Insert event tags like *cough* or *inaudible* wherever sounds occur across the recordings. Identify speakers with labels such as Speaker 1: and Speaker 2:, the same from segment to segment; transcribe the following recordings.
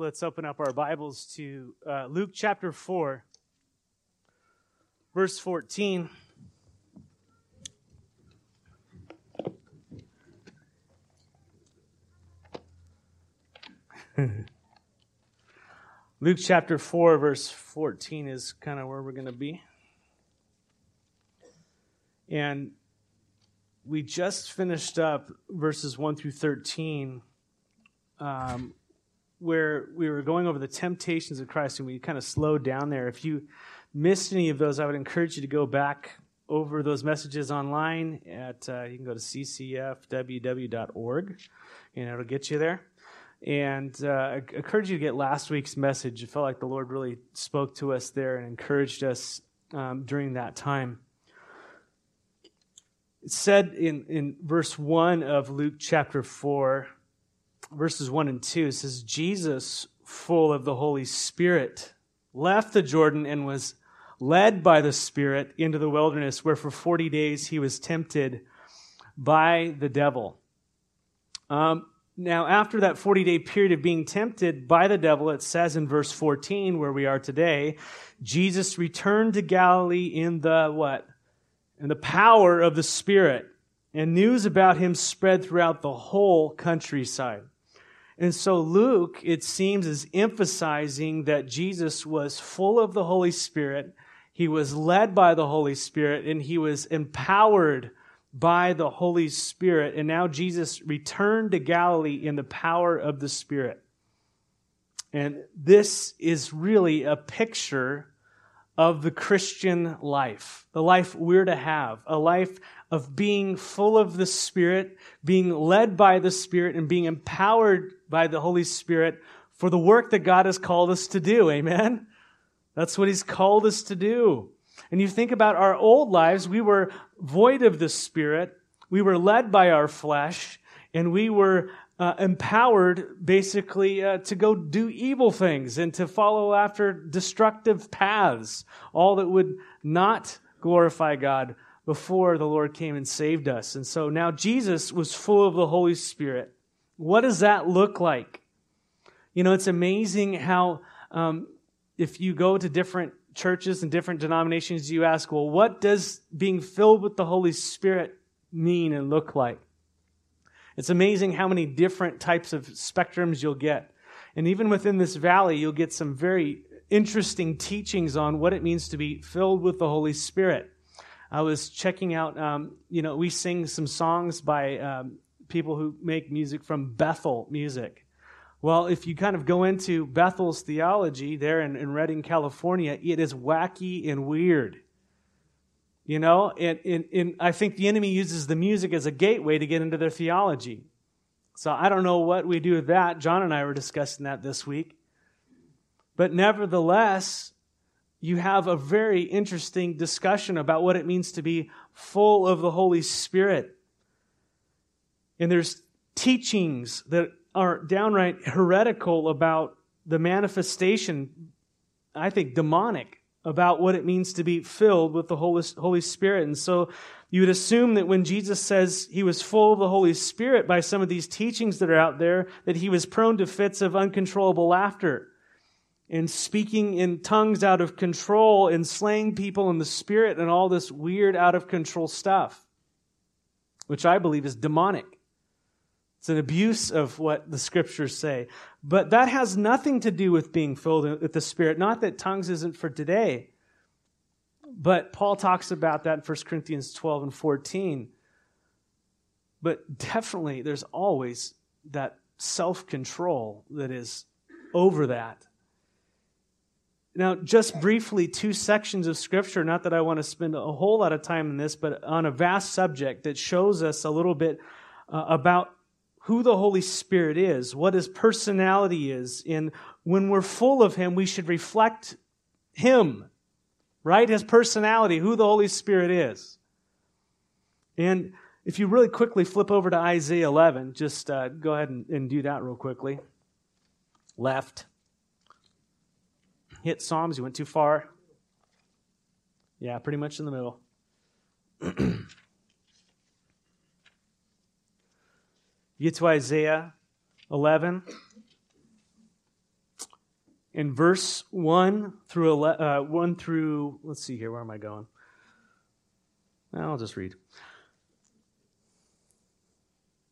Speaker 1: Let's open up our Bibles to uh, Luke chapter 4, verse 14. *laughs* Luke chapter 4, verse 14 is kind of where we're going to be. And we just finished up verses 1 through 13 um, where we were going over the temptations of Christ and we kind of slowed down there. If you missed any of those, I would encourage you to go back over those messages online at uh, you can go to ccfww.org and it'll get you there. And uh, I encourage you to get last week's message. It felt like the Lord really spoke to us there and encouraged us um, during that time. It said in, in verse 1 of Luke chapter 4 verses 1 and 2 says, Jesus, full of the Holy Spirit, left the Jordan and was led by the Spirit into the wilderness, where for 40 days he was tempted by the devil. Um, now, after that 40 day period of being tempted by the devil, it says in verse 14, where we are today, Jesus returned to Galilee in the what? In the power of the Spirit. And news about him spread throughout the whole countryside. And so Luke, it seems, is emphasizing that Jesus was full of the Holy Spirit. He was led by the Holy Spirit and he was empowered by the Holy Spirit. And now Jesus returned to Galilee in the power of the Spirit. And this is really a picture of the Christian life, the life we're to have, a life of being full of the Spirit, being led by the Spirit, and being empowered by the Holy Spirit for the work that God has called us to do. Amen? That's what He's called us to do. And you think about our old lives, we were void of the Spirit, we were led by our flesh, and we were uh, empowered basically uh, to go do evil things and to follow after destructive paths, all that would not glorify God before the Lord came and saved us. And so now Jesus was full of the Holy Spirit. What does that look like? You know, it's amazing how um, if you go to different churches and different denominations, you ask, well, what does being filled with the Holy Spirit mean and look like? It's amazing how many different types of spectrums you'll get. And even within this valley, you'll get some very interesting teachings on what it means to be filled with the Holy Spirit. I was checking out, um, you know, we sing some songs by um, people who make music from Bethel music. Well, if you kind of go into Bethel's theology there in, in Redding, California, it is wacky and weird. You know, and, and, and I think the enemy uses the music as a gateway to get into their theology. So I don't know what we do with that. John and I were discussing that this week. But nevertheless, you have a very interesting discussion about what it means to be full of the Holy Spirit. And there's teachings that are downright heretical about the manifestation, I think demonic, about what it means to be filled with the Holy Spirit. And so you would assume that when Jesus says he was full of the Holy Spirit by some of these teachings that are out there, that he was prone to fits of uncontrollable laughter and speaking in tongues out of control and slaying people in the spirit and all this weird out of control stuff, which I believe is demonic. It's an abuse of what the scriptures say. But that has nothing to do with being filled with the Spirit. Not that tongues isn't for today, but Paul talks about that in 1 Corinthians 12 and 14. But definitely, there's always that self control that is over that. Now, just briefly, two sections of Scripture, not that I want to spend a whole lot of time in this, but on a vast subject that shows us a little bit uh, about who the Holy Spirit is, what his personality is. And when we're full of him, we should reflect him, right? His personality, who the Holy Spirit is. And if you really quickly flip over to Isaiah 11, just uh, go ahead and, and do that real quickly. Left hit Psalms, you went too far. Yeah, pretty much in the middle. *clears throat* you get to Isaiah 11. in verse 1 through, uh, 1 through, let's see here, where am I going? I'll just read.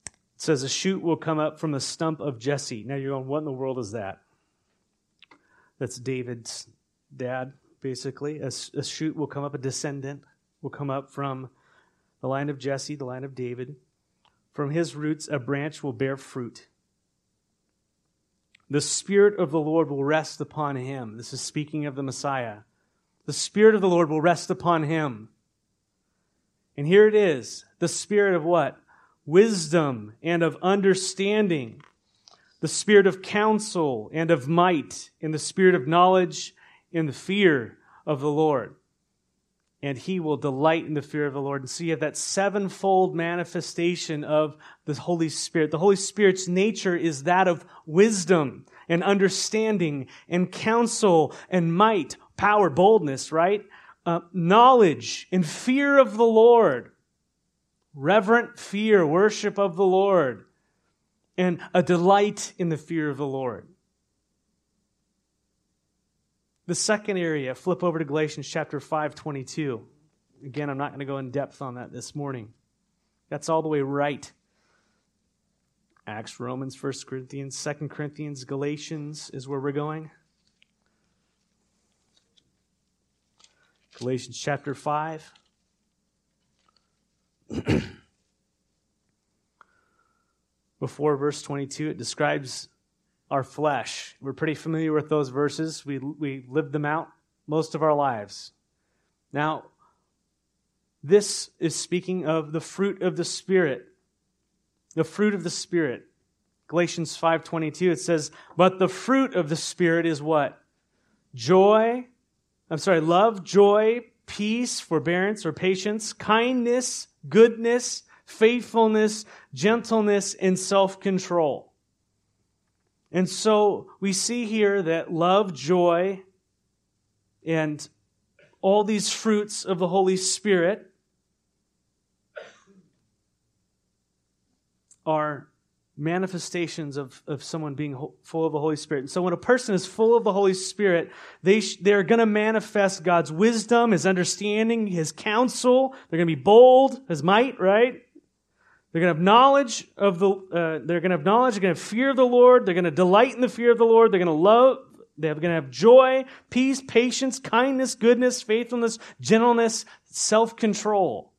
Speaker 1: It says, A shoot will come up from the stump of Jesse. Now you're going, what in the world is that? That's David's dad, basically. A, a shoot will come up, a descendant will come up from the line of Jesse, the line of David. From his roots, a branch will bear fruit. The Spirit of the Lord will rest upon him. This is speaking of the Messiah. The Spirit of the Lord will rest upon him. And here it is the Spirit of what? Wisdom and of understanding, the Spirit of counsel and of might, and the Spirit of knowledge and the fear of the Lord. And he will delight in the fear of the Lord. And so you have that sevenfold manifestation of the Holy Spirit. The Holy Spirit's nature is that of wisdom and understanding and counsel and might, power, boldness, right? Uh, knowledge and fear of the Lord. Reverent fear, worship of the Lord, and a delight in the fear of the Lord. The second area, flip over to Galatians chapter 5, 22. Again, I'm not going to go in depth on that this morning. That's all the way right. Acts, Romans, 1 Corinthians, 2 Corinthians, Galatians is where we're going. Galatians chapter 5. *clears throat* Before verse 22, it describes our flesh. We're pretty familiar with those verses. We, we lived them out most of our lives. Now, this is speaking of the fruit of the Spirit. The fruit of the Spirit. Galatians 5:22 it says, "But the fruit of the Spirit is what? Joy, I'm sorry, love, joy, peace, forbearance or patience, kindness, goodness, faithfulness, gentleness, and self-control." And so we see here that love, joy, and all these fruits of the Holy Spirit are manifestations of, of someone being full of the Holy Spirit. And so when a person is full of the Holy Spirit, they, sh- they're going to manifest God's wisdom, His understanding, His counsel. They're going to be bold, His might, right? They're going to have knowledge of the, uh, they're going to have knowledge, they're going to have fear of the Lord, they're going to delight in the fear of the Lord, they're going to love, they're going to have joy, peace, patience, kindness, goodness, faithfulness, gentleness, self-control.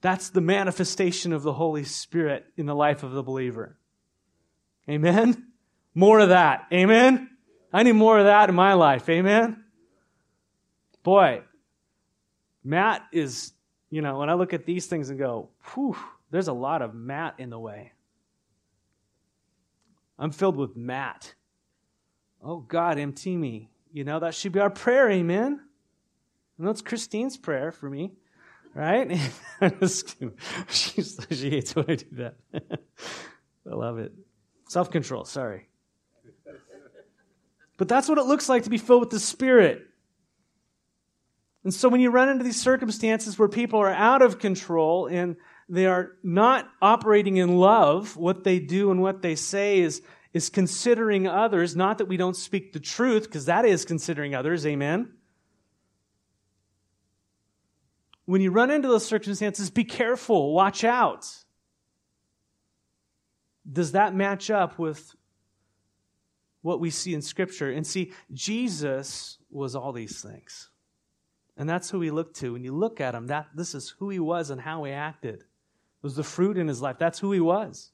Speaker 1: That's the manifestation of the Holy Spirit in the life of the believer. Amen? More of that. Amen? I need more of that in my life. Amen? Boy, Matt is you know, when I look at these things and go, whew, there's a lot of Matt in the way. I'm filled with Matt. Oh, God, empty me. You know, that should be our prayer, amen? And that's Christine's prayer for me, right? *laughs* she hates when I do that. *laughs* I love it. Self control, sorry. But that's what it looks like to be filled with the Spirit. And so when you run into these circumstances where people are out of control and they are not operating in love, what they do and what they say is, is considering others. Not that we don't speak the truth, because that is considering others. Amen. When you run into those circumstances, be careful, watch out. Does that match up with what we see in Scripture? And see, Jesus was all these things. And that's who we look to. When you look at him, that this is who he was and how he acted. It was the fruit in his life. That's who he was.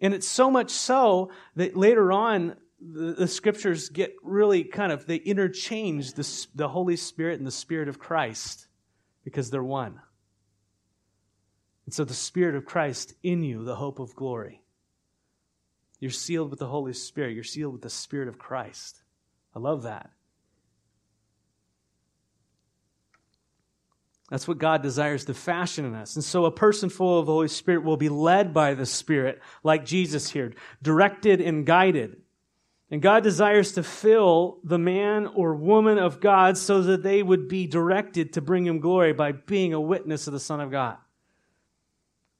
Speaker 1: And it's so much so that later on, the, the scriptures get really kind of, they interchange the, the Holy Spirit and the Spirit of Christ because they're one. And so the Spirit of Christ in you, the hope of glory. You're sealed with the Holy Spirit. You're sealed with the Spirit of Christ. I love that. That's what God desires to fashion in us. And so a person full of the Holy Spirit will be led by the Spirit, like Jesus here, directed and guided. And God desires to fill the man or woman of God so that they would be directed to bring him glory by being a witness of the Son of God.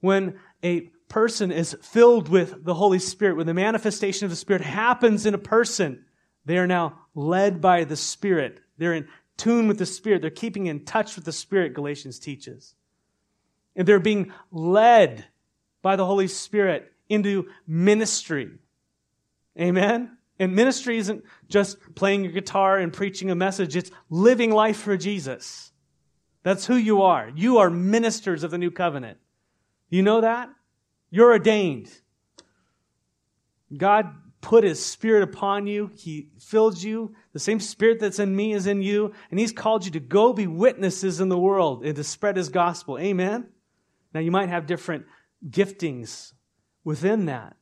Speaker 1: When a person is filled with the Holy Spirit, when the manifestation of the Spirit happens in a person, they are now led by the Spirit. They're in tune with the Spirit. They're keeping in touch with the Spirit, Galatians teaches. And they're being led by the Holy Spirit into ministry. Amen? And ministry isn't just playing your guitar and preaching a message, it's living life for Jesus. That's who you are. You are ministers of the new covenant. You know that? You're ordained. God put his spirit upon you. He filled you. The same spirit that's in me is in you. And he's called you to go be witnesses in the world and to spread his gospel. Amen? Now, you might have different giftings within that,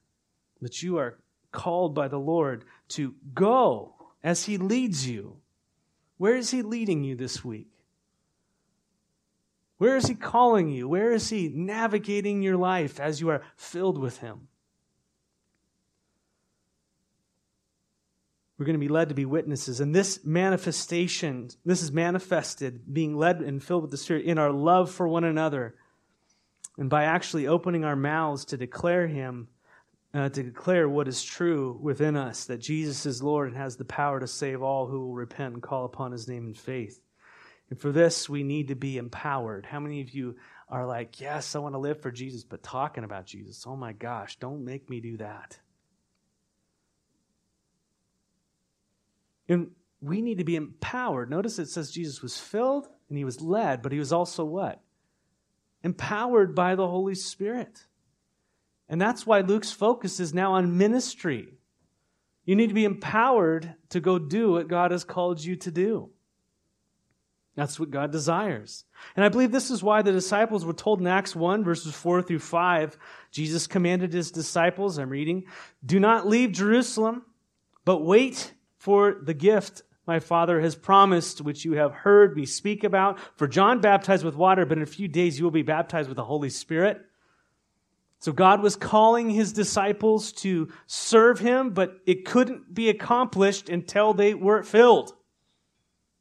Speaker 1: but you are called by the Lord to go as he leads you. Where is he leading you this week? Where is he calling you? Where is he navigating your life as you are filled with him? We're going to be led to be witnesses. And this manifestation, this is manifested, being led and filled with the Spirit in our love for one another. And by actually opening our mouths to declare Him, uh, to declare what is true within us, that Jesus is Lord and has the power to save all who will repent and call upon His name in faith. And for this, we need to be empowered. How many of you are like, yes, I want to live for Jesus, but talking about Jesus? Oh my gosh, don't make me do that. And we need to be empowered. Notice it says Jesus was filled and he was led, but he was also what? Empowered by the Holy Spirit. And that's why Luke's focus is now on ministry. You need to be empowered to go do what God has called you to do. That's what God desires. And I believe this is why the disciples were told in Acts 1, verses 4 through 5, Jesus commanded his disciples, I'm reading, do not leave Jerusalem, but wait for the gift my Father has promised, which you have heard me speak about. For John baptized with water, but in a few days you will be baptized with the Holy Spirit. So God was calling his disciples to serve him, but it couldn't be accomplished until they were filled.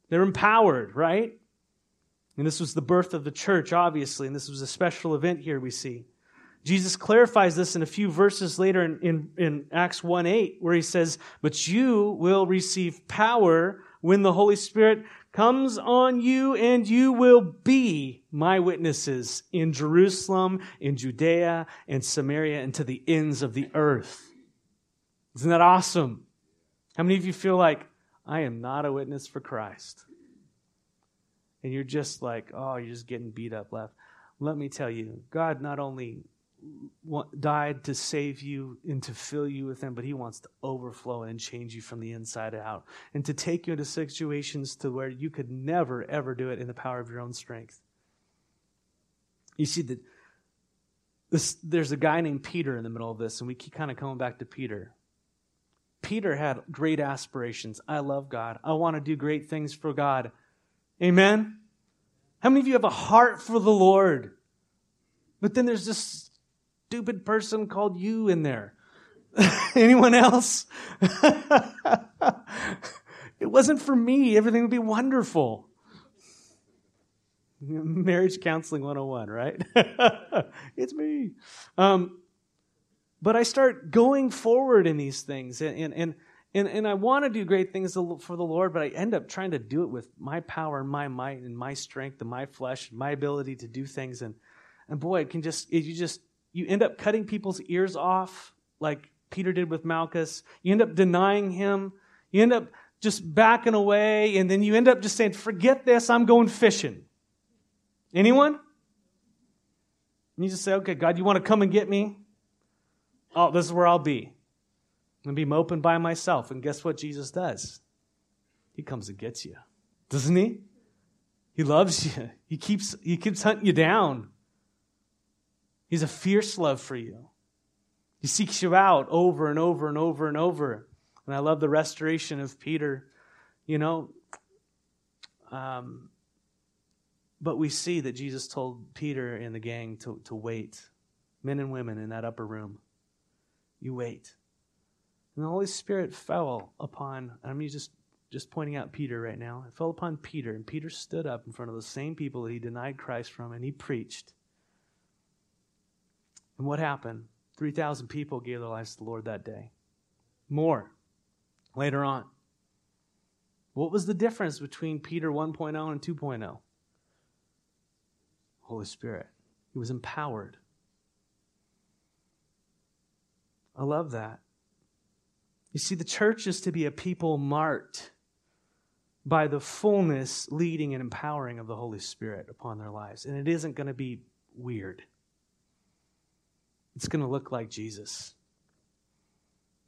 Speaker 1: They're empowered, right? And this was the birth of the church, obviously, and this was a special event here we see. Jesus clarifies this in a few verses later in, in, in Acts 1 8, where he says, But you will receive power when the Holy Spirit comes on you, and you will be my witnesses in Jerusalem, in Judea, and Samaria, and to the ends of the earth. Isn't that awesome? How many of you feel like, I am not a witness for Christ? And you're just like, oh, you're just getting beat up left. Let me tell you, God not only died to save you and to fill you with him but he wants to overflow and change you from the inside out and to take you into situations to where you could never ever do it in the power of your own strength. You see that this, there's a guy named peter in the middle of this and we keep kind of coming back to peter. Peter had great aspirations. I love god. I want to do great things for god. Amen? How many of you have a heart for the lord? But then there's this stupid person called you in there. *laughs* Anyone else? *laughs* it wasn't for me. Everything would be wonderful. *laughs* Marriage counseling 101, right? it's me. Um, but I start going forward in these things, and, and, and, and I want to do great things for the Lord, but I end up trying to do it with my power and my might and my strength and my flesh and my ability to do things. And, and boy, it can just, it, you just, you end up cutting people's ears off, like Peter did with Malchus. You end up denying him. You end up just backing away, and then you end up just saying, Forget this, I'm going fishing. Anyone? And you just say, Okay, God, you want to come and get me? Oh, this is where I'll be. I'm going to be moping by myself. And guess what Jesus does? He comes and gets you. Doesn't he? He loves you. He keeps, he keeps hunting you down. He's a fierce love for you. He seeks you out over and over and over and over. And I love the restoration of Peter. You know, um, but we see that Jesus told Peter and the gang to, to wait, men and women in that upper room. You wait. And the Holy Spirit fell upon, I'm just, just pointing out Peter right now. It fell upon Peter, and Peter stood up in front of the same people that he denied Christ from, and he preached. And what happened? 3,000 people gave their lives to the Lord that day. More later on. What was the difference between Peter 1.0 and 2.0? Holy Spirit. He was empowered. I love that. You see, the church is to be a people marked by the fullness, leading, and empowering of the Holy Spirit upon their lives. And it isn't going to be weird, it's going to look like Jesus.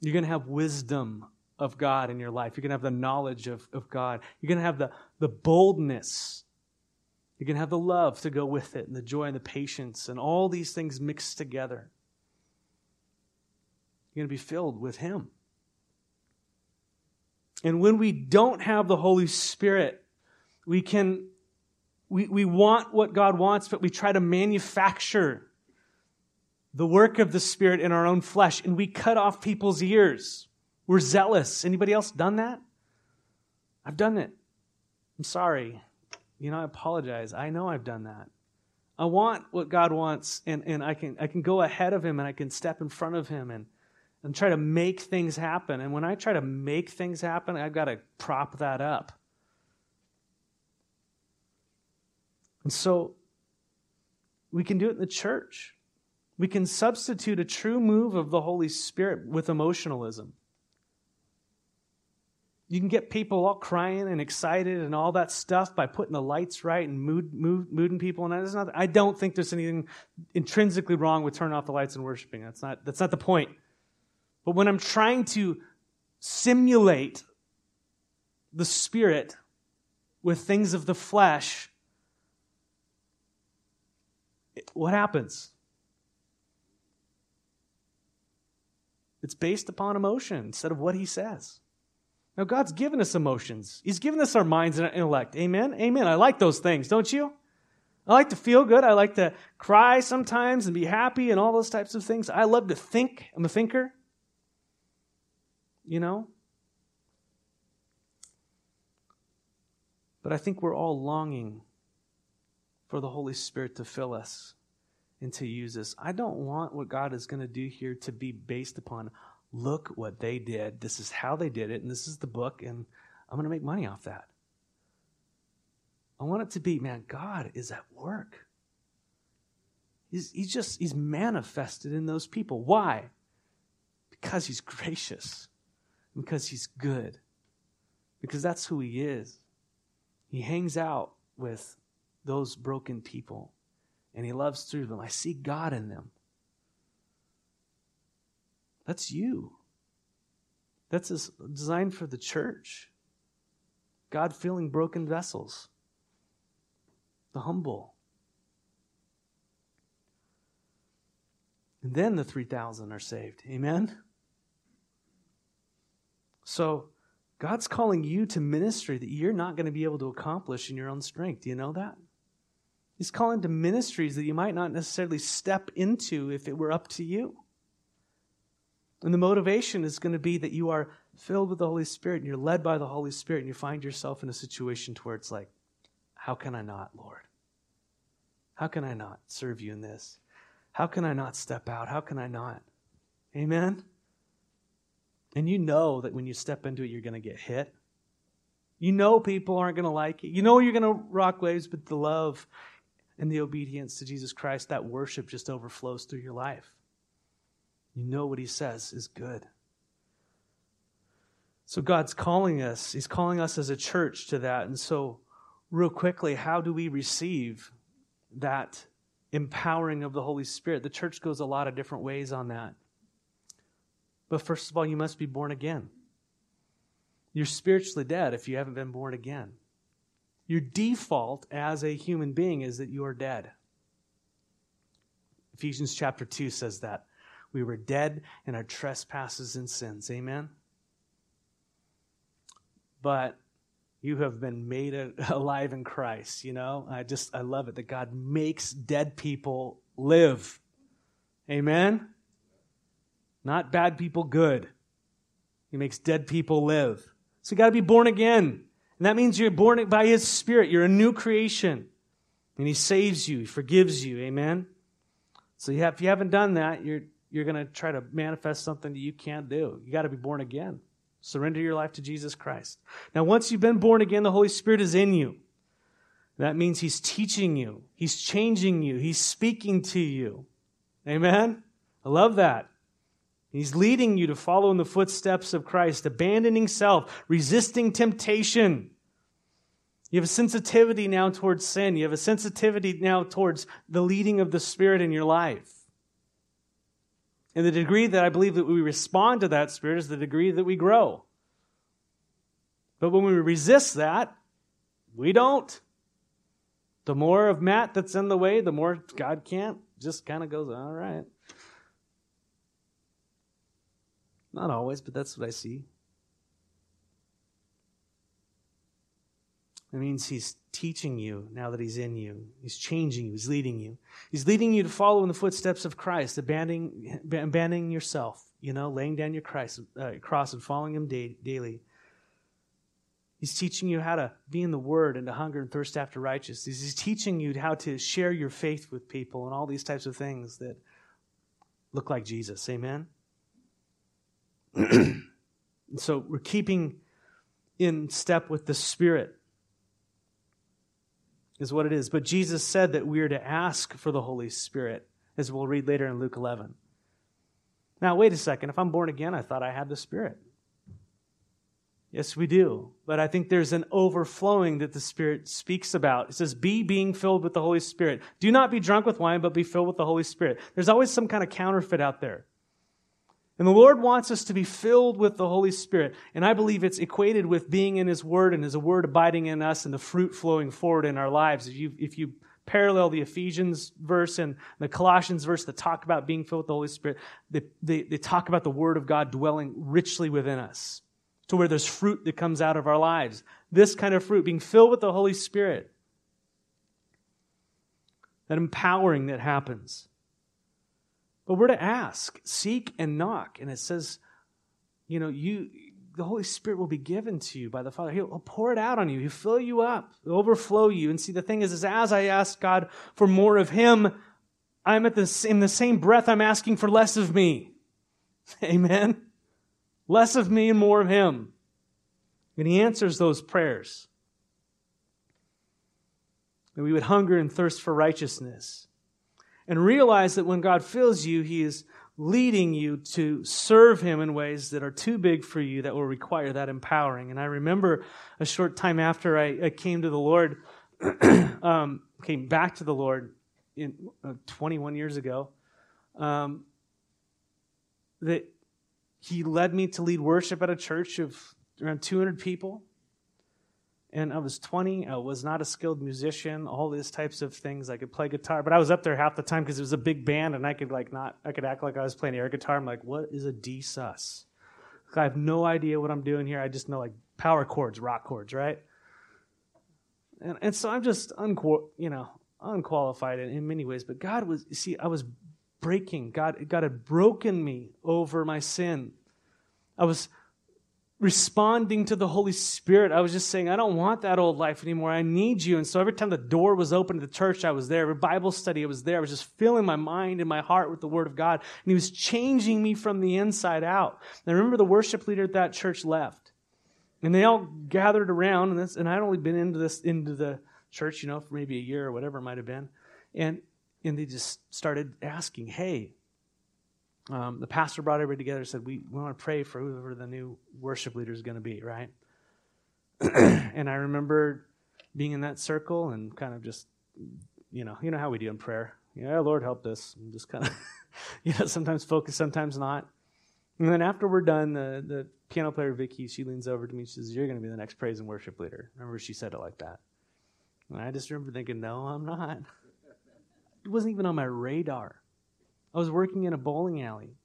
Speaker 1: You're going to have wisdom of God in your life. You're going to have the knowledge of, of God. You're going to have the, the boldness. You're going to have the love to go with it, and the joy and the patience, and all these things mixed together. You're going to be filled with Him. And when we don't have the Holy Spirit, we can, we, we want what God wants, but we try to manufacture the work of the Spirit in our own flesh, and we cut off people's ears. We're zealous. Anybody else done that? I've done it. I'm sorry. You know, I apologize. I know I've done that. I want what God wants, and, and I can I can go ahead of him and I can step in front of him and and try to make things happen. And when I try to make things happen, I've got to prop that up. And so we can do it in the church. We can substitute a true move of the Holy Spirit with emotionalism. You can get people all crying and excited and all that stuff by putting the lights right and mood, mood, mooding people. And that's not, I don't think there's anything intrinsically wrong with turning off the lights and worshiping. That's not, that's not the point. But when I'm trying to simulate the spirit with things of the flesh, what happens? It's based upon emotion instead of what he says. Now, God's given us emotions. He's given us our minds and our intellect. Amen? Amen. I like those things, don't you? I like to feel good. I like to cry sometimes and be happy and all those types of things. I love to think. I'm a thinker you know? But I think we're all longing for the Holy Spirit to fill us and to use us. I don't want what God is going to do here to be based upon look what they did. This is how they did it, and this is the book, and I'm going to make money off that. I want it to be, man, God is at work. He's, he's just, he's manifested in those people. Why? Because he's gracious because he's good. Because that's who he is. He hangs out with those broken people and he loves through them. I see God in them. That's you. That's designed for the church. God filling broken vessels, the humble. And then the 3,000 are saved. Amen? So God's calling you to ministry that you're not going to be able to accomplish in your own strength. Do you know that? He's calling to ministries that you might not necessarily step into if it were up to you. And the motivation is going to be that you are filled with the Holy Spirit and you're led by the Holy Spirit and you find yourself in a situation to where it's like, how can I not, Lord? How can I not serve you in this? How can I not step out? How can I not? Amen? And you know that when you step into it, you're going to get hit. You know people aren't going to like it. You know you're going to rock waves, but the love and the obedience to Jesus Christ, that worship just overflows through your life. You know what he says is good. So God's calling us. He's calling us as a church to that. And so, real quickly, how do we receive that empowering of the Holy Spirit? The church goes a lot of different ways on that. But first of all, you must be born again. You're spiritually dead if you haven't been born again. Your default as a human being is that you are dead. Ephesians chapter 2 says that. We were dead in our trespasses and sins. Amen? But you have been made *laughs* alive in Christ, you know? I just, I love it that God makes dead people live. Amen? Not bad people good. He makes dead people live. So you got to be born again. And that means you're born by His Spirit. You're a new creation. And He saves you, He forgives you. Amen? So you have, if you haven't done that, you're, you're going to try to manifest something that you can't do. You got to be born again. Surrender your life to Jesus Christ. Now, once you've been born again, the Holy Spirit is in you. That means He's teaching you, He's changing you, He's speaking to you. Amen? I love that. He's leading you to follow in the footsteps of Christ, abandoning self, resisting temptation. You have a sensitivity now towards sin. You have a sensitivity now towards the leading of the Spirit in your life. And the degree that I believe that we respond to that Spirit is the degree that we grow. But when we resist that, we don't. The more of Matt that's in the way, the more God can't. Just kind of goes, all right. Not always, but that's what I see. It means he's teaching you now that he's in you. He's changing you. He's leading you. He's leading you to follow in the footsteps of Christ, abandoning, abandoning yourself, you know, laying down your Christ, uh, cross and following him day, daily. He's teaching you how to be in the Word and to hunger and thirst after righteousness. He's teaching you how to share your faith with people and all these types of things that look like Jesus. Amen? *clears throat* so we're keeping in step with the Spirit is what it is. But Jesus said that we are to ask for the Holy Spirit, as we'll read later in Luke 11. Now, wait a second. If I'm born again, I thought I had the Spirit. Yes, we do. But I think there's an overflowing that the Spirit speaks about. It says, Be being filled with the Holy Spirit. Do not be drunk with wine, but be filled with the Holy Spirit. There's always some kind of counterfeit out there. And the Lord wants us to be filled with the Holy Spirit. And I believe it's equated with being in His Word and His Word abiding in us and the fruit flowing forward in our lives. If you, if you parallel the Ephesians verse and the Colossians verse that talk about being filled with the Holy Spirit, they, they, they talk about the Word of God dwelling richly within us to where there's fruit that comes out of our lives. This kind of fruit, being filled with the Holy Spirit, that empowering that happens. But we're to ask, seek, and knock. And it says, you know, you the Holy Spirit will be given to you by the Father. He'll pour it out on you. He'll fill you up, He'll overflow you. And see, the thing is, is as I ask God for more of Him, I'm at the in the same breath I'm asking for less of me. *laughs* Amen. Less of me and more of Him. And He answers those prayers. And we would hunger and thirst for righteousness and realize that when God fills you, He is leading you to serve Him in ways that are too big for you that will require that empowering. And I remember a short time after I, I came to the Lord, *clears throat* um, came back to the Lord in uh, 21 years ago, um, that He led me to lead worship at a church of around 200 people and I was 20. I was not a skilled musician, all these types of things. I could play guitar, but I was up there half the time because it was a big band and I could like not, I could act like I was playing air guitar. I'm like, what is a D sus? I have no idea what I'm doing here. I just know like power chords, rock chords, right? And, and so I'm just, you know, unqualified in, in many ways. But God was, see, I was breaking. God, God had broken me over my sin. I was responding to the Holy Spirit. I was just saying, I don't want that old life anymore. I need you. And so every time the door was open to the church, I was there. Every Bible study, I was there. I was just filling my mind and my heart with the Word of God. And He was changing me from the inside out. And I remember the worship leader at that church left. And they all gathered around, and, this, and I'd only been into this into the church, you know, for maybe a year or whatever it might have been. And and they just started asking, Hey, um, the pastor brought everybody together and said, we, we want to pray for whoever the new worship leader is going to be, right? *clears throat* and I remember being in that circle and kind of just, you know, you know how we do in prayer. Yeah, Lord, help this. And just kind of, *laughs* you know, sometimes focus, sometimes not. And then after we're done, the, the piano player, Vicky, she leans over to me and she says, You're going to be the next praise and worship leader. Remember, she said it like that. And I just remember thinking, No, I'm not. *laughs* It wasn't even on my radar. I was working in a bowling alley,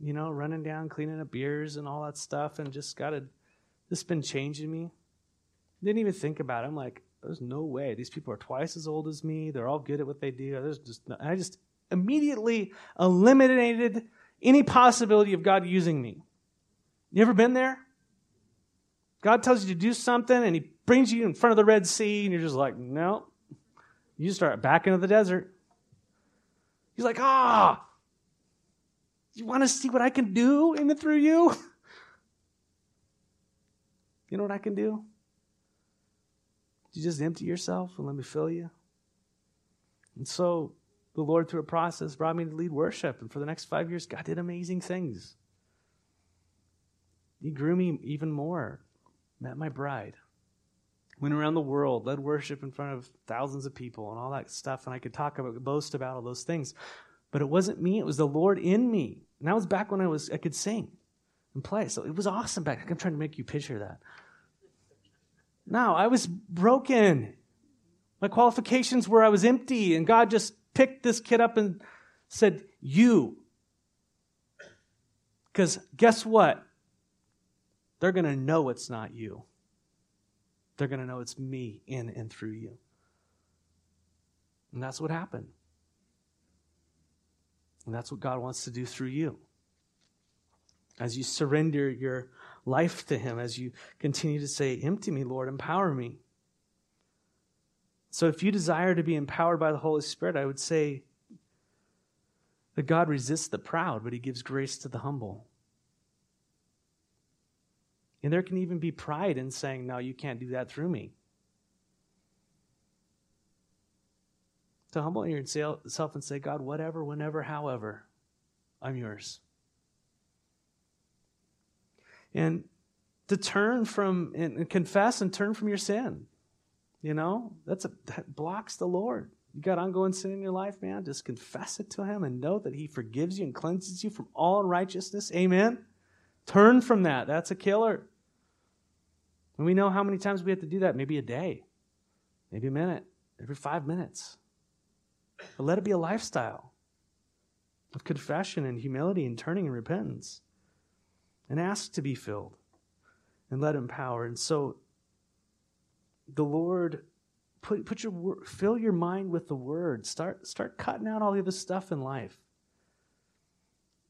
Speaker 1: you know, running down, cleaning up beers and all that stuff, and just got to, this been changing me. Didn't even think about it. I'm like, there's no way. These people are twice as old as me. They're all good at what they do. There's just, I just immediately eliminated any possibility of God using me. You ever been there? God tells you to do something and he brings you in front of the Red Sea and you're just like, no. You start back into the desert. He's like, ah, you want to see what I can do in and through you? *laughs* You know what I can do? You just empty yourself and let me fill you. And so the Lord, through a process, brought me to lead worship. And for the next five years, God did amazing things. He grew me even more. Met my bride. Went around the world, led worship in front of thousands of people and all that stuff. And I could talk about, boast about all those things. But it wasn't me, it was the Lord in me. And that was back when I was I could sing and play. So it was awesome back. I'm trying to make you picture that. Now I was broken. My qualifications were I was empty, and God just picked this kid up and said, You. Because guess what? They're going to know it's not you. They're going to know it's me in and through you. And that's what happened. And that's what God wants to do through you. As you surrender your life to Him, as you continue to say, Empty me, Lord, empower me. So if you desire to be empowered by the Holy Spirit, I would say that God resists the proud, but He gives grace to the humble. And there can even be pride in saying, No, you can't do that through me. To humble yourself and say, God, whatever, whenever, however, I'm yours. And to turn from and confess and turn from your sin. You know, that's a, that blocks the Lord. You got ongoing sin in your life, man. Just confess it to Him and know that He forgives you and cleanses you from all unrighteousness. Amen. Turn from that. That's a killer. And we know how many times we have to do that. Maybe a day, maybe a minute, every five minutes. But let it be a lifestyle of confession and humility and turning and repentance and ask to be filled and let him power. And so the Lord put, put your fill your mind with the word. Start start cutting out all the other stuff in life.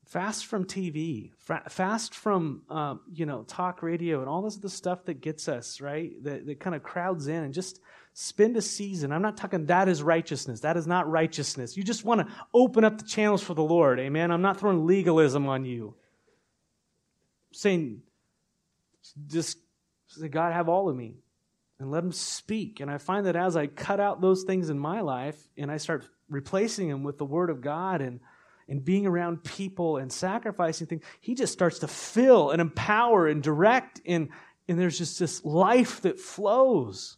Speaker 1: Fast from TV, fast from um, you know talk radio and all this the stuff that gets us right, that, that kind of crowds in, and just spend a season. I'm not talking that is righteousness. That is not righteousness. You just want to open up the channels for the Lord. Amen. I'm not throwing legalism on you saying, just say, God, have all of me and let him speak. And I find that as I cut out those things in my life and I start replacing them with the word of God and, and being around people and sacrificing things, he just starts to fill and empower and direct. And, and there's just this life that flows.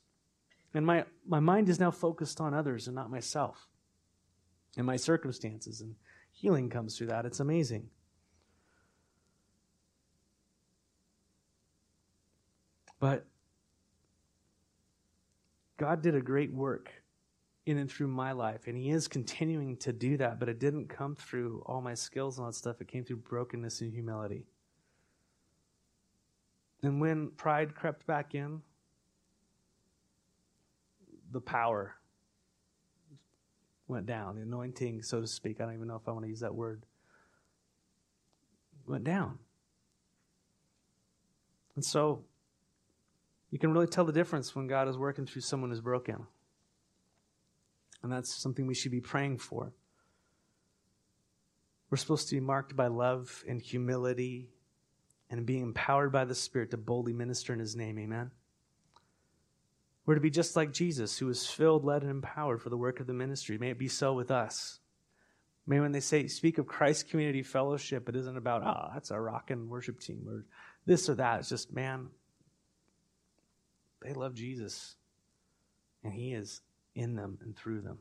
Speaker 1: And my, my mind is now focused on others and not myself and my circumstances. And healing comes through that. It's amazing. But God did a great work in and through my life, and He is continuing to do that, but it didn't come through all my skills and all that stuff. It came through brokenness and humility. And when pride crept back in, the power went down. The anointing, so to speak, I don't even know if I want to use that word, went down. And so you can really tell the difference when God is working through someone who's broken. And that's something we should be praying for. We're supposed to be marked by love and humility and being empowered by the Spirit to boldly minister in His name. Amen. We're to be just like Jesus, who was filled, led, and empowered for the work of the ministry. May it be so with us. May when they say speak of Christ Community Fellowship, it isn't about, oh, that's our rock and worship team or this or that. It's just, man, they love Jesus, and He is in them and through them.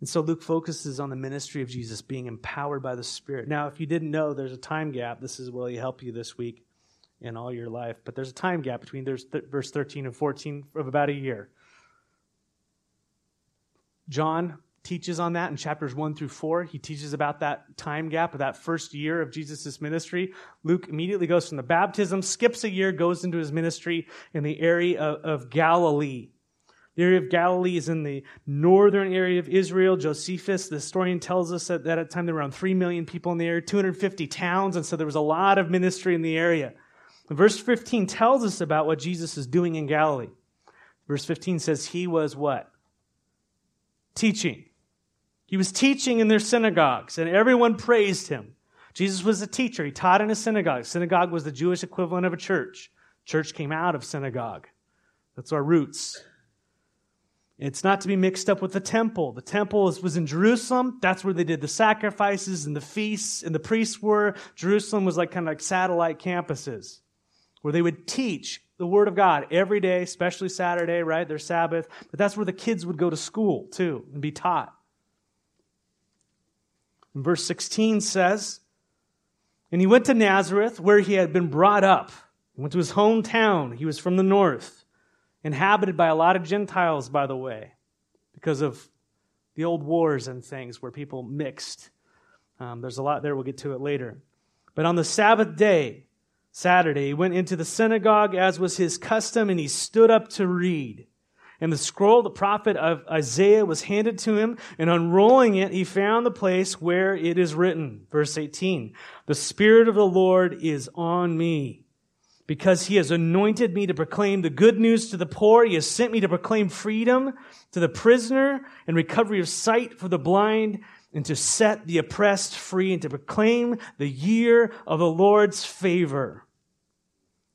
Speaker 1: And so Luke focuses on the ministry of Jesus being empowered by the Spirit. Now, if you didn't know, there's a time gap. This is really help you this week in all your life. But there's a time gap between there's verse 13 and 14 of about a year. John teaches on that in chapters 1 through 4. He teaches about that time gap of that first year of Jesus' ministry. Luke immediately goes from the baptism, skips a year, goes into his ministry in the area of, of Galilee. The area of Galilee is in the northern area of Israel. Josephus, the historian, tells us that, that at the time there were around 3 million people in the area, 250 towns, and so there was a lot of ministry in the area. Verse 15 tells us about what Jesus is doing in Galilee. Verse 15 says he was what? Teaching He was teaching in their synagogues, and everyone praised him. Jesus was a teacher. He taught in a synagogue. Synagogue was the Jewish equivalent of a church. Church came out of synagogue. That's our roots. It's not to be mixed up with the temple. The temple was in Jerusalem. That's where they did the sacrifices and the feasts and the priests were. Jerusalem was like kind of like satellite campuses where they would teach the Word of God every day, especially Saturday, right? Their Sabbath. But that's where the kids would go to school too and be taught. And verse 16 says, And he went to Nazareth where he had been brought up. He went to his hometown. He was from the north, inhabited by a lot of Gentiles, by the way, because of the old wars and things where people mixed. Um, there's a lot there. We'll get to it later. But on the Sabbath day, Saturday, he went into the synagogue as was his custom and he stood up to read. And the scroll, of the prophet of Isaiah, was handed to him, and unrolling it, he found the place where it is written. Verse 18 The Spirit of the Lord is on me, because he has anointed me to proclaim the good news to the poor. He has sent me to proclaim freedom to the prisoner and recovery of sight for the blind, and to set the oppressed free, and to proclaim the year of the Lord's favor.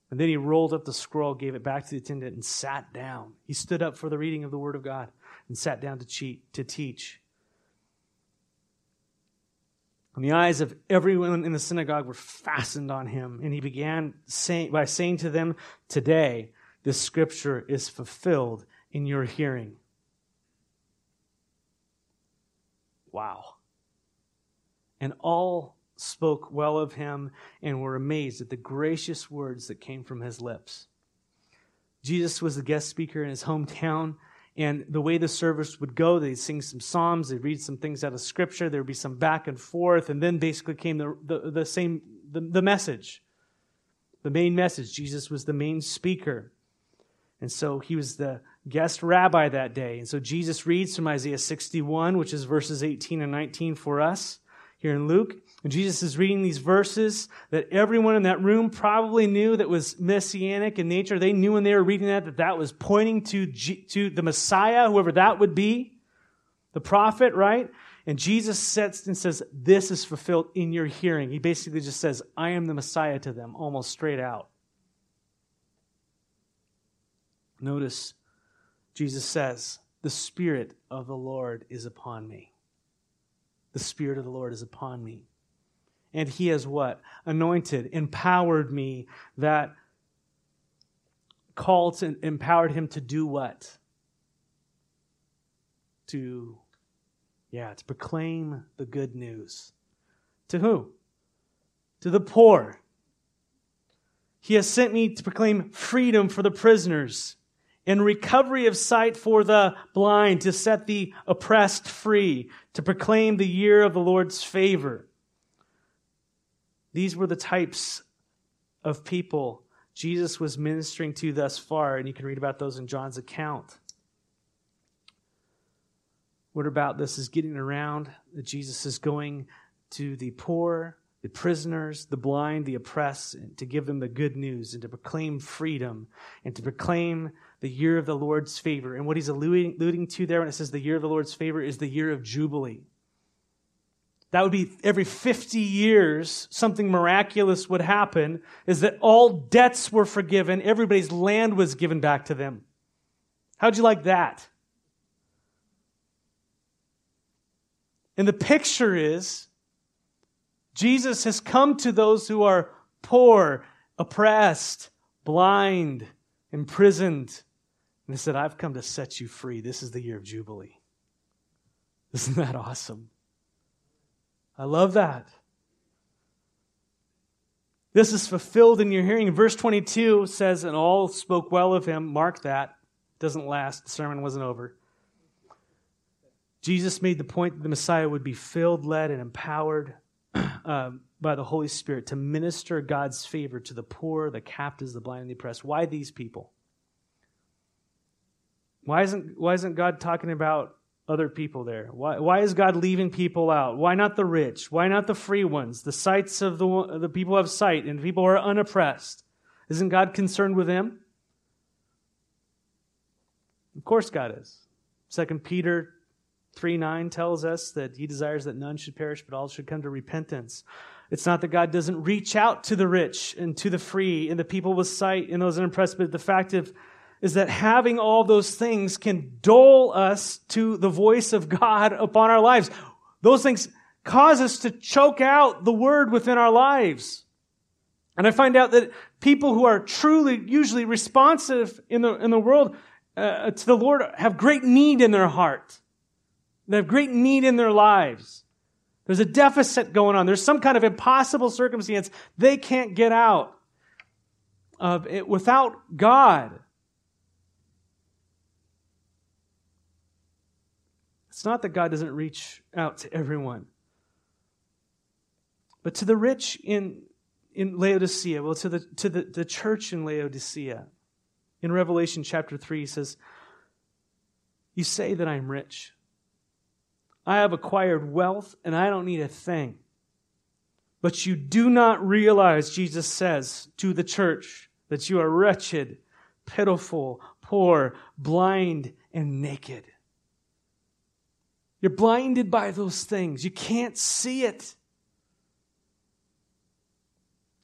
Speaker 1: And then he rolled up the scroll, gave it back to the attendant, and sat down. He stood up for the reading of the Word of God and sat down to, cheat, to teach. And the eyes of everyone in the synagogue were fastened on him, and he began by saying to them, Today, this scripture is fulfilled in your hearing. Wow. And all spoke well of him and were amazed at the gracious words that came from his lips. Jesus was the guest speaker in his hometown, and the way the service would go, they'd sing some psalms, they'd read some things out of scripture, there would be some back and forth, and then basically came the, the, the same the, the message. The main message. Jesus was the main speaker. And so he was the guest rabbi that day. And so Jesus reads from Isaiah 61, which is verses 18 and 19 for us here in Luke. And Jesus is reading these verses that everyone in that room probably knew that was messianic in nature. They knew when they were reading that that that was pointing to, G- to the Messiah, whoever that would be, the prophet, right? And Jesus sets and says, This is fulfilled in your hearing. He basically just says, I am the Messiah to them, almost straight out. Notice Jesus says, The Spirit of the Lord is upon me. The Spirit of the Lord is upon me. And he has what? Anointed, empowered me, that called and empowered him to do what? To, yeah, to proclaim the good news. To who? To the poor. He has sent me to proclaim freedom for the prisoners and recovery of sight for the blind, to set the oppressed free, to proclaim the year of the Lord's favor. These were the types of people Jesus was ministering to thus far, and you can read about those in John's account. What about this is getting around that Jesus is going to the poor, the prisoners, the blind, the oppressed, to give them the good news and to proclaim freedom and to proclaim the year of the Lord's favor. And what he's alluding, alluding to there when it says the year of the Lord's favor is the year of Jubilee. That would be every 50 years, something miraculous would happen, is that all debts were forgiven, everybody's land was given back to them. How'd you like that? And the picture is Jesus has come to those who are poor, oppressed, blind, imprisoned. And he said, I've come to set you free. This is the year of Jubilee. Isn't that awesome? I love that. This is fulfilled in your hearing. Verse 22 says, And all spoke well of him. Mark that. Doesn't last. The sermon wasn't over. Jesus made the point that the Messiah would be filled, led, and empowered *clears throat* uh, by the Holy Spirit to minister God's favor to the poor, the captives, the blind, and the oppressed. Why these people? Why isn't, why isn't God talking about other people there? Why, why is God leaving people out? Why not the rich? Why not the free ones? The sights of the, the people have sight and people are unoppressed. Isn't God concerned with them? Of course God is. Second Peter 3 9 tells us that he desires that none should perish, but all should come to repentance. It's not that God doesn't reach out to the rich and to the free and the people with sight and those unimpressed, but the fact of, is that having all those things can dull us to the voice of God upon our lives. Those things cause us to choke out the word within our lives. And I find out that people who are truly, usually responsive in the, in the world uh, to the Lord have great need in their heart. They have great need in their lives. There's a deficit going on. There's some kind of impossible circumstance they can't get out of it without God. It's not that God doesn't reach out to everyone. But to the rich in, in Laodicea, well, to, the, to the, the church in Laodicea, in Revelation chapter 3, he says, You say that I'm rich. I have acquired wealth and I don't need a thing. But you do not realize, Jesus says to the church, that you are wretched, pitiful, poor, blind, and naked. You're blinded by those things. You can't see it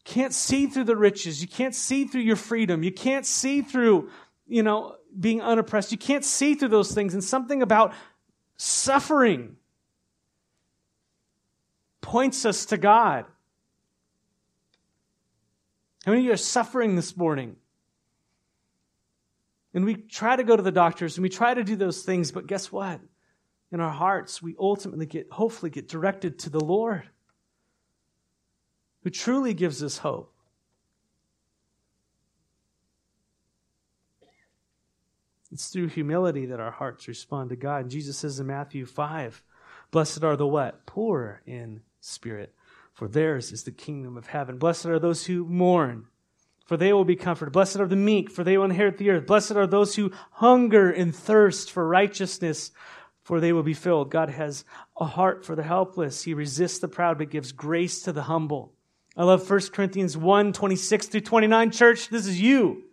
Speaker 1: can't see through the riches. You can't see through your freedom. You can't see through, you know, being unoppressed. You can't see through those things. And something about suffering points us to God. How many of you are suffering this morning? And we try to go to the doctors and we try to do those things, but guess what? In our hearts, we ultimately get, hopefully, get directed to the Lord who truly gives us hope. It's through humility that our hearts respond to God. And Jesus says in Matthew 5, Blessed are the what? Poor in spirit, for theirs is the kingdom of heaven. Blessed are those who mourn, for they will be comforted. Blessed are the meek, for they will inherit the earth. Blessed are those who hunger and thirst for righteousness, for they will be filled. God has a heart for the helpless. He resists the proud, but gives grace to the humble. I love 1 Corinthians 1 26 through 29. Church, this is you.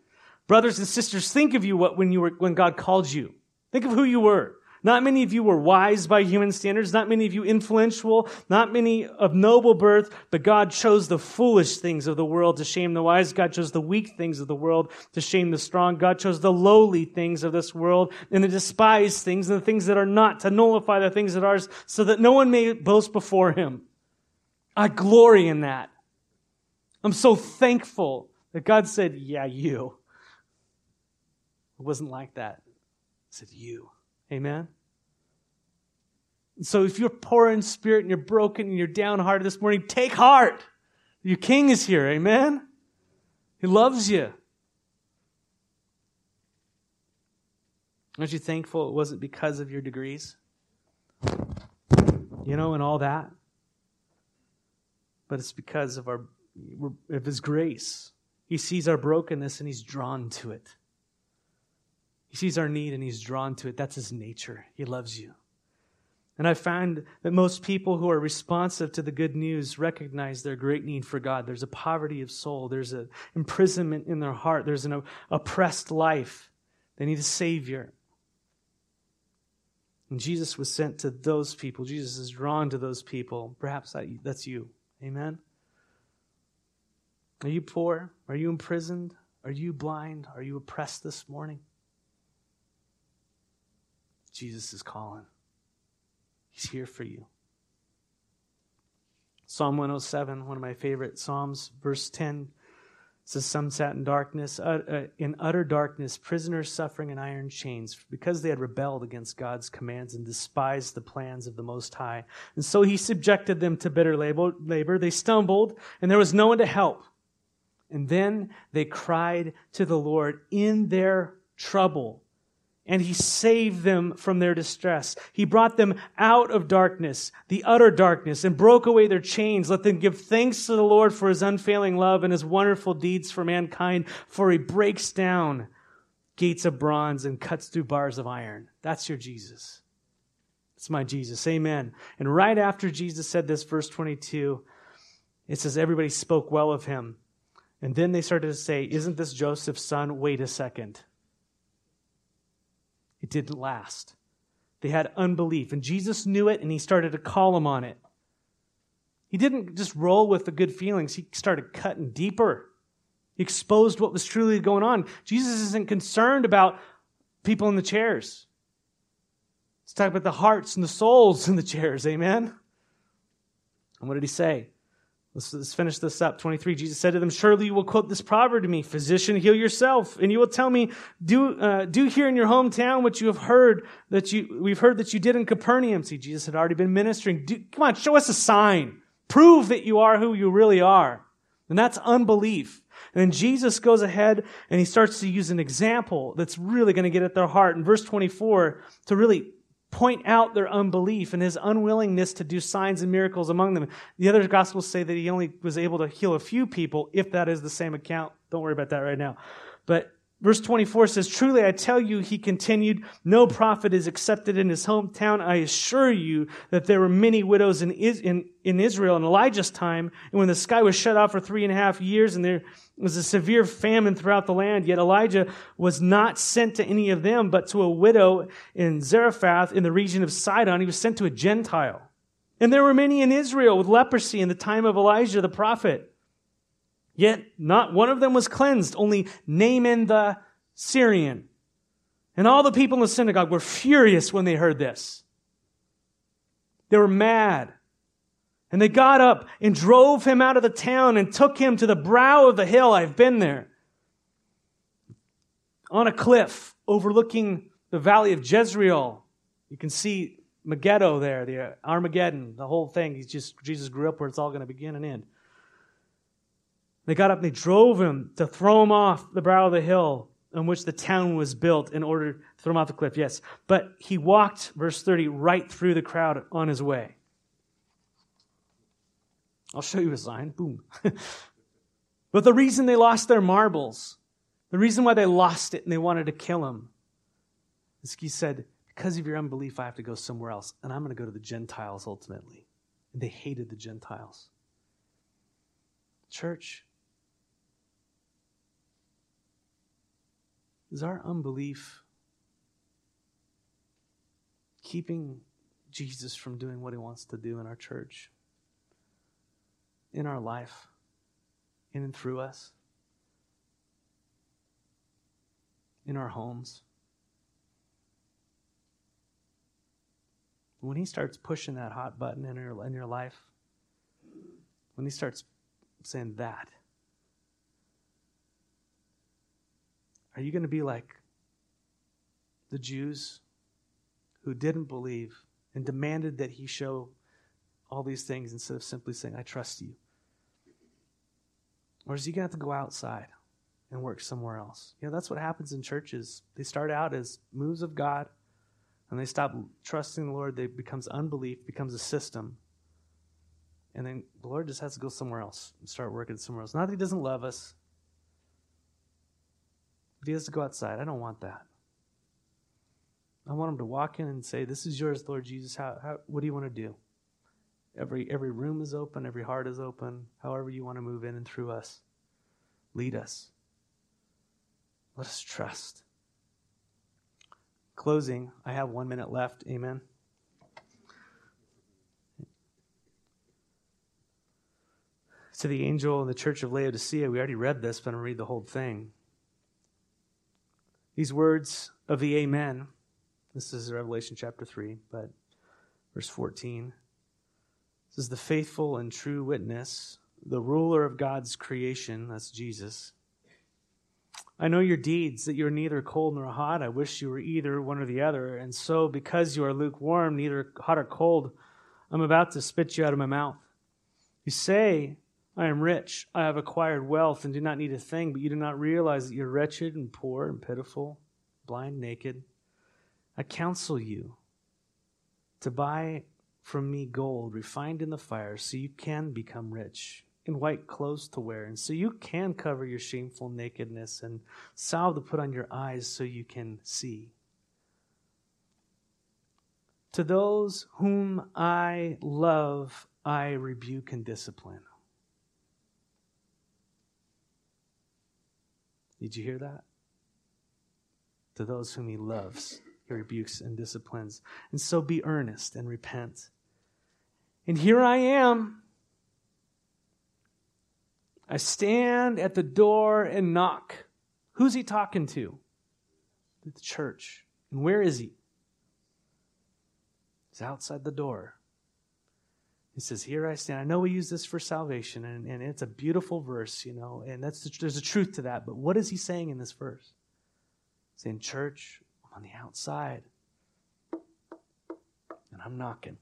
Speaker 1: Brothers and sisters, think of you what, when, you were, when God called you. Think of who you were. Not many of you were wise by human standards, not many of you influential, not many of noble birth, but God chose the foolish things of the world to shame the wise. God chose the weak things of the world to shame the strong. God chose the lowly things of this world and the despised things and the things that are not to nullify the things that are so that no one may boast before him. I glory in that. I'm so thankful that God said, Yeah, you. It wasn't like that. It said, You. Amen? So if you're poor in spirit and you're broken and you're downhearted this morning, take heart. Your king is here. Amen? He loves you. Aren't you thankful it wasn't because of your degrees? You know, and all that? But it's because of our of His grace. He sees our brokenness and He's drawn to it. He sees our need and He's drawn to it. That's His nature. He loves you. And I find that most people who are responsive to the good news recognize their great need for God. There's a poverty of soul, there's an imprisonment in their heart, there's an oppressed life. They need a Savior. And Jesus was sent to those people. Jesus is drawn to those people. Perhaps that's you. Amen? Are you poor? Are you imprisoned? Are you blind? Are you oppressed this morning? Jesus is calling. He's here for you. Psalm 107, one of my favorite Psalms, verse 10 says, Some sat in darkness, uh, in utter darkness, prisoners suffering in iron chains, because they had rebelled against God's commands and despised the plans of the Most High. And so he subjected them to bitter labor. They stumbled, and there was no one to help. And then they cried to the Lord in their trouble, and he saved them from their distress. He brought them out of darkness, the utter darkness, and broke away their chains. Let them give thanks to the Lord for his unfailing love and his wonderful deeds for mankind, for he breaks down gates of bronze and cuts through bars of iron. That's your Jesus. That's my Jesus. Amen. And right after Jesus said this, verse 22, it says, Everybody spoke well of him. And then they started to say, Isn't this Joseph's son? Wait a second. It didn't last. They had unbelief. And Jesus knew it and he started to call them on it. He didn't just roll with the good feelings, he started cutting deeper. He exposed what was truly going on. Jesus isn't concerned about people in the chairs. He's talking about the hearts and the souls in the chairs. Amen. And what did he say? Let's, let's, finish this up. 23. Jesus said to them, Surely you will quote this proverb to me, Physician, heal yourself. And you will tell me, Do, uh, do here in your hometown what you have heard that you, we've heard that you did in Capernaum. See, Jesus had already been ministering. Do, come on, show us a sign. Prove that you are who you really are. And that's unbelief. And then Jesus goes ahead and he starts to use an example that's really going to get at their heart. In verse 24, to really point out their unbelief and his unwillingness to do signs and miracles among them. The other gospels say that he only was able to heal a few people, if that is the same account. Don't worry about that right now. But Verse 24 says, Truly I tell you, he continued, no prophet is accepted in his hometown. I assure you that there were many widows in, in, in Israel in Elijah's time, and when the sky was shut off for three and a half years, and there was a severe famine throughout the land, yet Elijah was not sent to any of them, but to a widow in Zarephath in the region of Sidon. He was sent to a Gentile. And there were many in Israel with leprosy in the time of Elijah the prophet. Yet not one of them was cleansed, only Naaman the Syrian. And all the people in the synagogue were furious when they heard this. They were mad. And they got up and drove him out of the town and took him to the brow of the hill. I've been there. On a cliff overlooking the valley of Jezreel. You can see Megiddo there, the Armageddon, the whole thing. He's just, Jesus grew up where it's all going to begin and end. They got up and they drove him to throw him off the brow of the hill on which the town was built in order to throw him off the cliff. Yes. But he walked, verse 30, right through the crowd on his way. I'll show you a sign. Boom. *laughs* but the reason they lost their marbles, the reason why they lost it and they wanted to kill him, is he said, Because of your unbelief, I have to go somewhere else. And I'm going to go to the Gentiles ultimately. And they hated the Gentiles. Church, Is our unbelief keeping Jesus from doing what he wants to do in our church, in our life, in and through us, in our homes? When he starts pushing that hot button in your, in your life, when he starts saying that, Are you going to be like the Jews who didn't believe and demanded that he show all these things instead of simply saying, I trust you? Or is he going to have to go outside and work somewhere else? You know, that's what happens in churches. They start out as moves of God, and they stop trusting the Lord. They becomes unbelief, becomes a system. And then the Lord just has to go somewhere else and start working somewhere else. Not that he doesn't love us, if he has to go outside, I don't want that. I want him to walk in and say, This is yours, Lord Jesus. How, how, what do you want to do? Every, every room is open, every heart is open, however you want to move in and through us. Lead us. Let us trust. Closing, I have one minute left. Amen. To the angel in the church of Laodicea, we already read this, but I'm going to read the whole thing. These words of the Amen, this is Revelation chapter 3, but verse 14. This is the faithful and true witness, the ruler of God's creation, that's Jesus. I know your deeds, that you are neither cold nor hot. I wish you were either one or the other. And so, because you are lukewarm, neither hot or cold, I'm about to spit you out of my mouth. You say, I am rich. I have acquired wealth and do not need a thing, but you do not realize that you're wretched and poor and pitiful, blind, naked. I counsel you to buy from me gold refined in the fire so you can become rich, and white clothes to wear, and so you can cover your shameful nakedness, and salve to put on your eyes so you can see. To those whom I love, I rebuke and discipline. Did you hear that? To those whom he loves, he rebukes and disciplines. And so be earnest and repent. And here I am. I stand at the door and knock. Who's he talking to? The church. And where is he? He's outside the door. He says, Here I stand. I know we use this for salvation, and, and it's a beautiful verse, you know, and that's the, there's a truth to that. But what is he saying in this verse? He's saying, Church, I'm on the outside, and I'm knocking.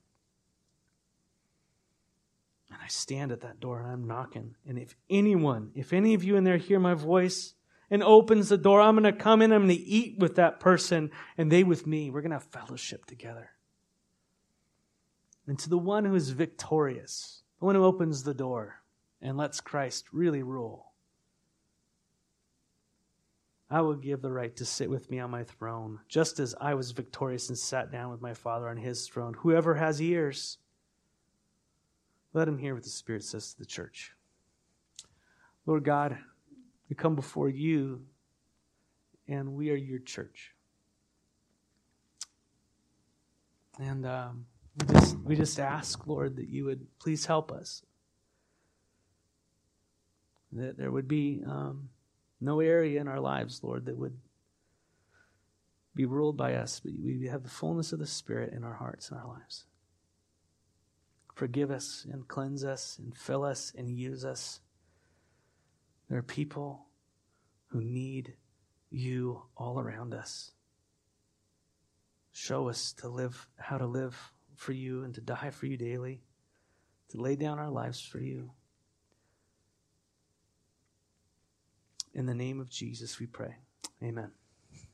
Speaker 1: And I stand at that door and I'm knocking. And if anyone, if any of you in there hear my voice and opens the door, I'm going to come in, I'm going to eat with that person, and they with me. We're going to have fellowship together and to the one who is victorious, the one who opens the door and lets Christ really rule. I will give the right to sit with me on my throne, just as I was victorious and sat down with my Father on his throne. Whoever has ears, let him hear what the Spirit says to the church. Lord God, we come before you, and we are your church. And um, we just, we just ask, Lord, that you would please help us. That there would be um, no area in our lives, Lord, that would be ruled by us, but we have the fullness of the Spirit in our hearts and our lives. Forgive us and cleanse us and fill us and use us. There are people who need you all around us. Show us to live how to live for you and to die for you daily, to lay down our lives for you. In the name of Jesus, we pray. Amen.